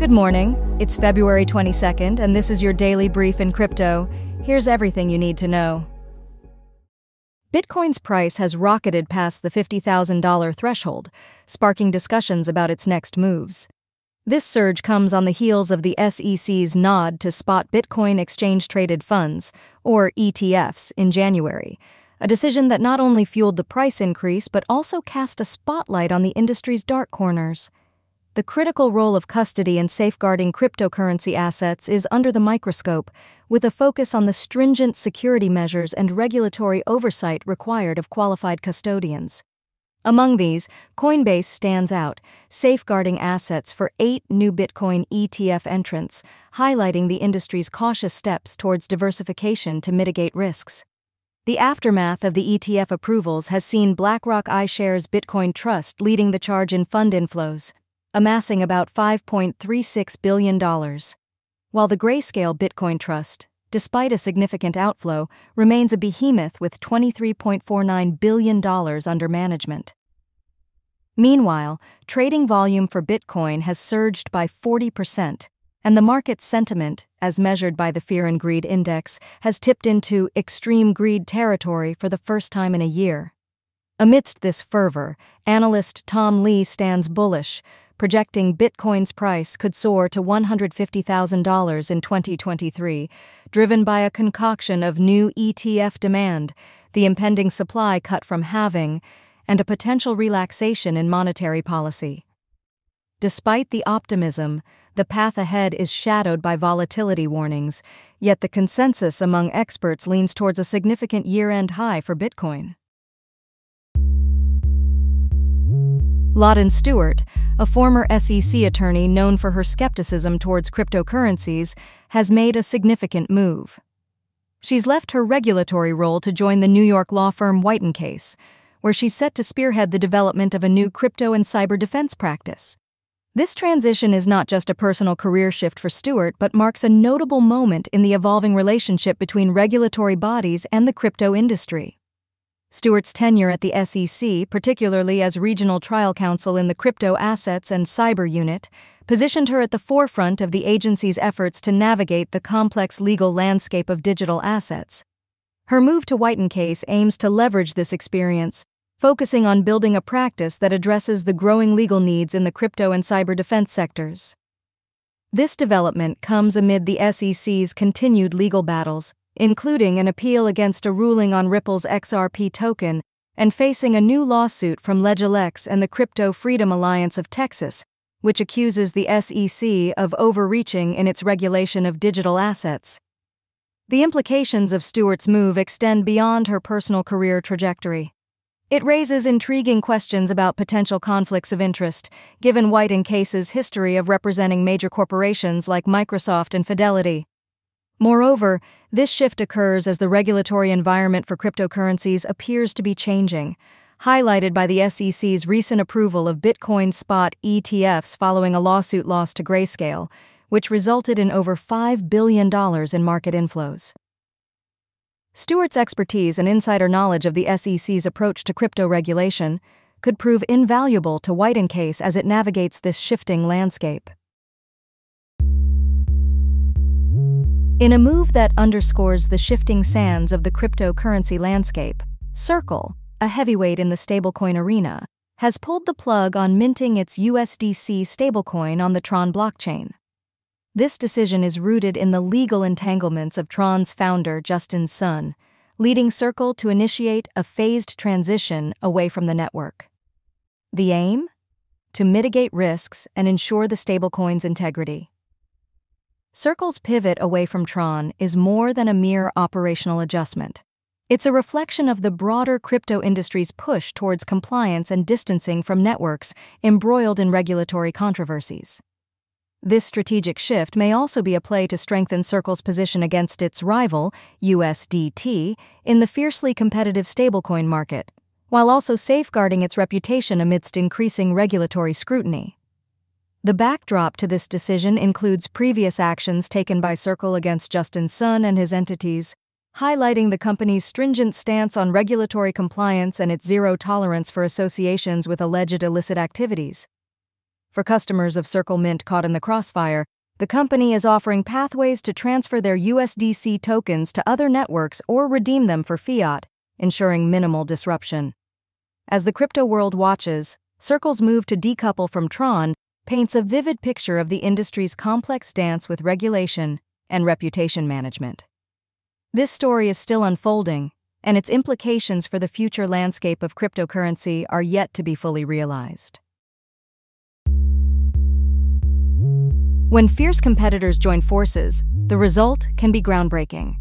Good morning. It's February 22nd, and this is your daily brief in crypto. Here's everything you need to know. Bitcoin's price has rocketed past the $50,000 threshold, sparking discussions about its next moves. This surge comes on the heels of the SEC's nod to spot Bitcoin exchange traded funds, or ETFs, in January, a decision that not only fueled the price increase but also cast a spotlight on the industry's dark corners the critical role of custody and safeguarding cryptocurrency assets is under the microscope, with a focus on the stringent security measures and regulatory oversight required of qualified custodians. Among these, Coinbase stands out, safeguarding assets for eight new Bitcoin ETF entrants, highlighting the industry's cautious steps towards diversification to mitigate risks. The aftermath of the ETF approvals has seen BlackRock iShares Bitcoin Trust leading the charge in fund inflows, amassing about $5.36 billion. While the Grayscale Bitcoin Trust, despite a significant outflow, remains a behemoth with $23.49 billion under management. Meanwhile, trading volume for Bitcoin has surged by 40%, and the market's sentiment, as measured by the Fear and Greed Index, has tipped into extreme greed territory for the first time in a year. Amidst this fervor, analyst Tom Lee stands bullish, projecting Bitcoin's price could soar to $150,000 in 2023, driven by a concoction of new ETF demand, the impending supply cut from halving, and a potential relaxation in monetary policy. Despite the optimism, the path ahead is shadowed by volatility warnings, yet the consensus among experts leans towards a significant year end high for Bitcoin. Lauren Stewart, a former SEC attorney known for her skepticism towards cryptocurrencies, has made a significant move. She's left her regulatory role to join the New York law firm White & Case, where she's set to spearhead the development of a new crypto and cyber defense practice. This transition is not just a personal career shift for Stewart, but marks a notable moment in the evolving relationship between regulatory bodies and the crypto industry. Stewart's tenure at the SEC, particularly as regional trial counsel in the crypto assets and cyber unit, positioned her at the forefront of the agency's efforts to navigate the complex legal landscape of digital assets. Her move to White & Case aims to leverage this experience, focusing on building a practice that addresses the growing legal needs in the crypto and cyber defense sectors. This development comes amid the SEC's continued legal battles, including an appeal against a ruling on Ripple's XRP token and facing a new lawsuit from Lejilex and the Crypto Freedom Alliance of Texas, which accuses the SEC of overreaching in its regulation of digital assets. The implications of Stewart's move extend beyond her personal career trajectory. It raises intriguing questions about potential conflicts of interest, given White & Case's history of representing major corporations like Microsoft and Fidelity. Moreover, this shift occurs as the regulatory environment for cryptocurrencies appears to be changing, highlighted by the SEC's recent approval of Bitcoin spot ETFs following a lawsuit lost to Grayscale, which resulted in over $5 billion in market inflows. Stewart's expertise and insider knowledge of the SEC's approach to crypto regulation could prove invaluable to White & Case as it navigates this shifting landscape. In a move that underscores the shifting sands of the cryptocurrency landscape, Circle, a heavyweight in the stablecoin arena, has pulled the plug on minting its USDC stablecoin on the Tron blockchain. This decision is rooted in the legal entanglements of Tron's founder, Justin Sun, leading Circle to initiate a phased transition away from the network. The aim? To mitigate risks and ensure the stablecoin's integrity. Circle's pivot away from Tron is more than a mere operational adjustment. It's a reflection of the broader crypto industry's push towards compliance and distancing from networks embroiled in regulatory controversies. This strategic shift may also be a play to strengthen Circle's position against its rival, USDT, in the fiercely competitive stablecoin market, while also safeguarding its reputation amidst increasing regulatory scrutiny. The backdrop to this decision includes previous actions taken by Circle against Justin Sun and his entities, highlighting the company's stringent stance on regulatory compliance and its zero tolerance for associations with alleged illicit activities. For customers of Circle Mint caught in the crossfire, the company is offering pathways to transfer their USDC tokens to other networks or redeem them for fiat, ensuring minimal disruption. As the crypto world watches, Circle's move to decouple from Tron paints a vivid picture of the industry's complex dance with regulation and reputation management. This story is still unfolding, and its implications for the future landscape of cryptocurrency are yet to be fully realized. When fierce competitors join forces, the result can be groundbreaking.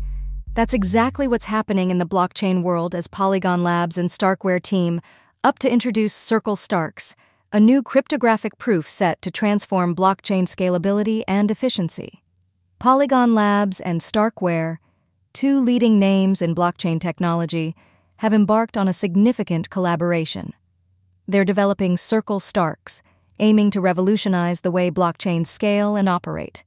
That's exactly what's happening in the blockchain world as Polygon Labs and Starkware team up to introduce Circle Starks, a new cryptographic proof set to transform blockchain scalability and efficiency. Polygon Labs and Starkware, two leading names in blockchain technology, have embarked on a significant collaboration. They're developing Circle Starks, aiming to revolutionize the way blockchains scale and operate.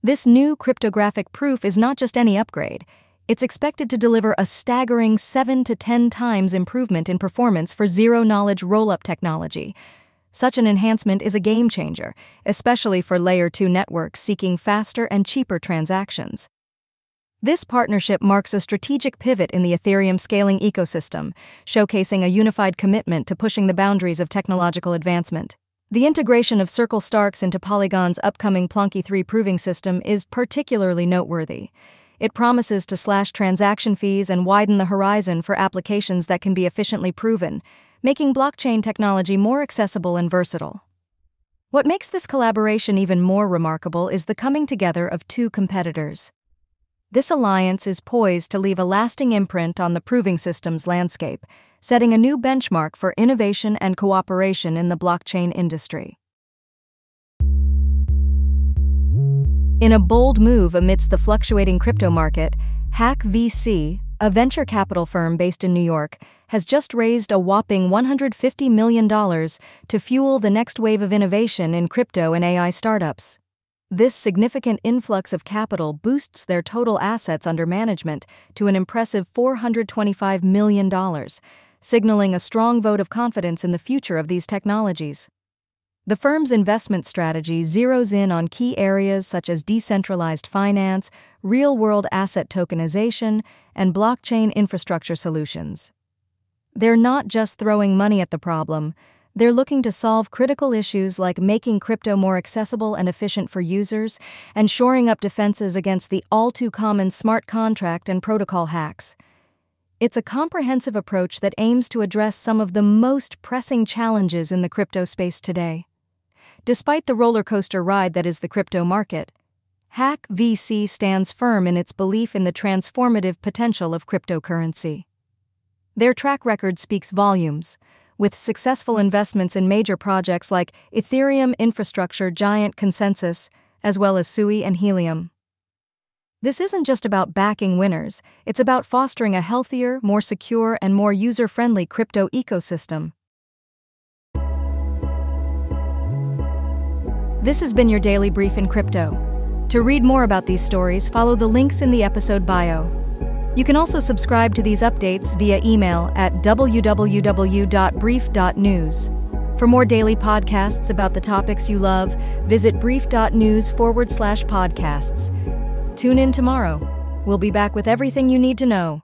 This new cryptographic proof is not just any upgrade. It's expected to deliver a staggering 7 to 10 times improvement in performance for zero knowledge rollup technology. Such an enhancement is a game changer, especially for Layer 2 networks seeking faster and cheaper transactions. This partnership marks a strategic pivot in the Ethereum scaling ecosystem, showcasing a unified commitment to pushing the boundaries of technological advancement. The integration of Circle Starks into Polygon's upcoming Plonky 3 proving system is particularly noteworthy. It promises to slash transaction fees and widen the horizon for applications that can be efficiently proven, making blockchain technology more accessible and versatile. What makes this collaboration even more remarkable is the coming together of two competitors. This alliance is poised to leave a lasting imprint on the proving systems landscape setting a new benchmark for innovation and cooperation in the blockchain industry. In a bold move amidst the fluctuating crypto market, Hack VC, a venture capital firm based in New York, has just raised a whopping $150 million to fuel the next wave of innovation in crypto and AI startups. This significant influx of capital boosts their total assets under management to an impressive $425 million, signaling a strong vote of confidence in the future of these technologies. The firm's investment strategy zeroes in on key areas such as decentralized finance, real world asset tokenization, and blockchain infrastructure solutions. They're not just throwing money at the problem, they're looking to solve critical issues like making crypto more accessible and efficient for users and shoring up defenses against the all too common smart contract and protocol hacks. It's a comprehensive approach that aims to address some of the most pressing challenges in the crypto space today. Despite the roller coaster ride that is the crypto market, Hack VC stands firm in its belief in the transformative potential of cryptocurrency. Their track record speaks volumes, with successful investments in major projects like Ethereum infrastructure giant ConsenSys, as well as Sui and Helium. This isn't just about backing winners, it's about fostering a healthier, more secure, and more user friendly crypto ecosystem. This has been your daily brief in crypto. To read more about these stories, follow the links in the episode bio. You can also subscribe to these updates via email at www.brief.news. For more daily podcasts about the topics you love, visit brief.news forward slash podcasts. Tune in tomorrow. We'll be back with everything you need to know.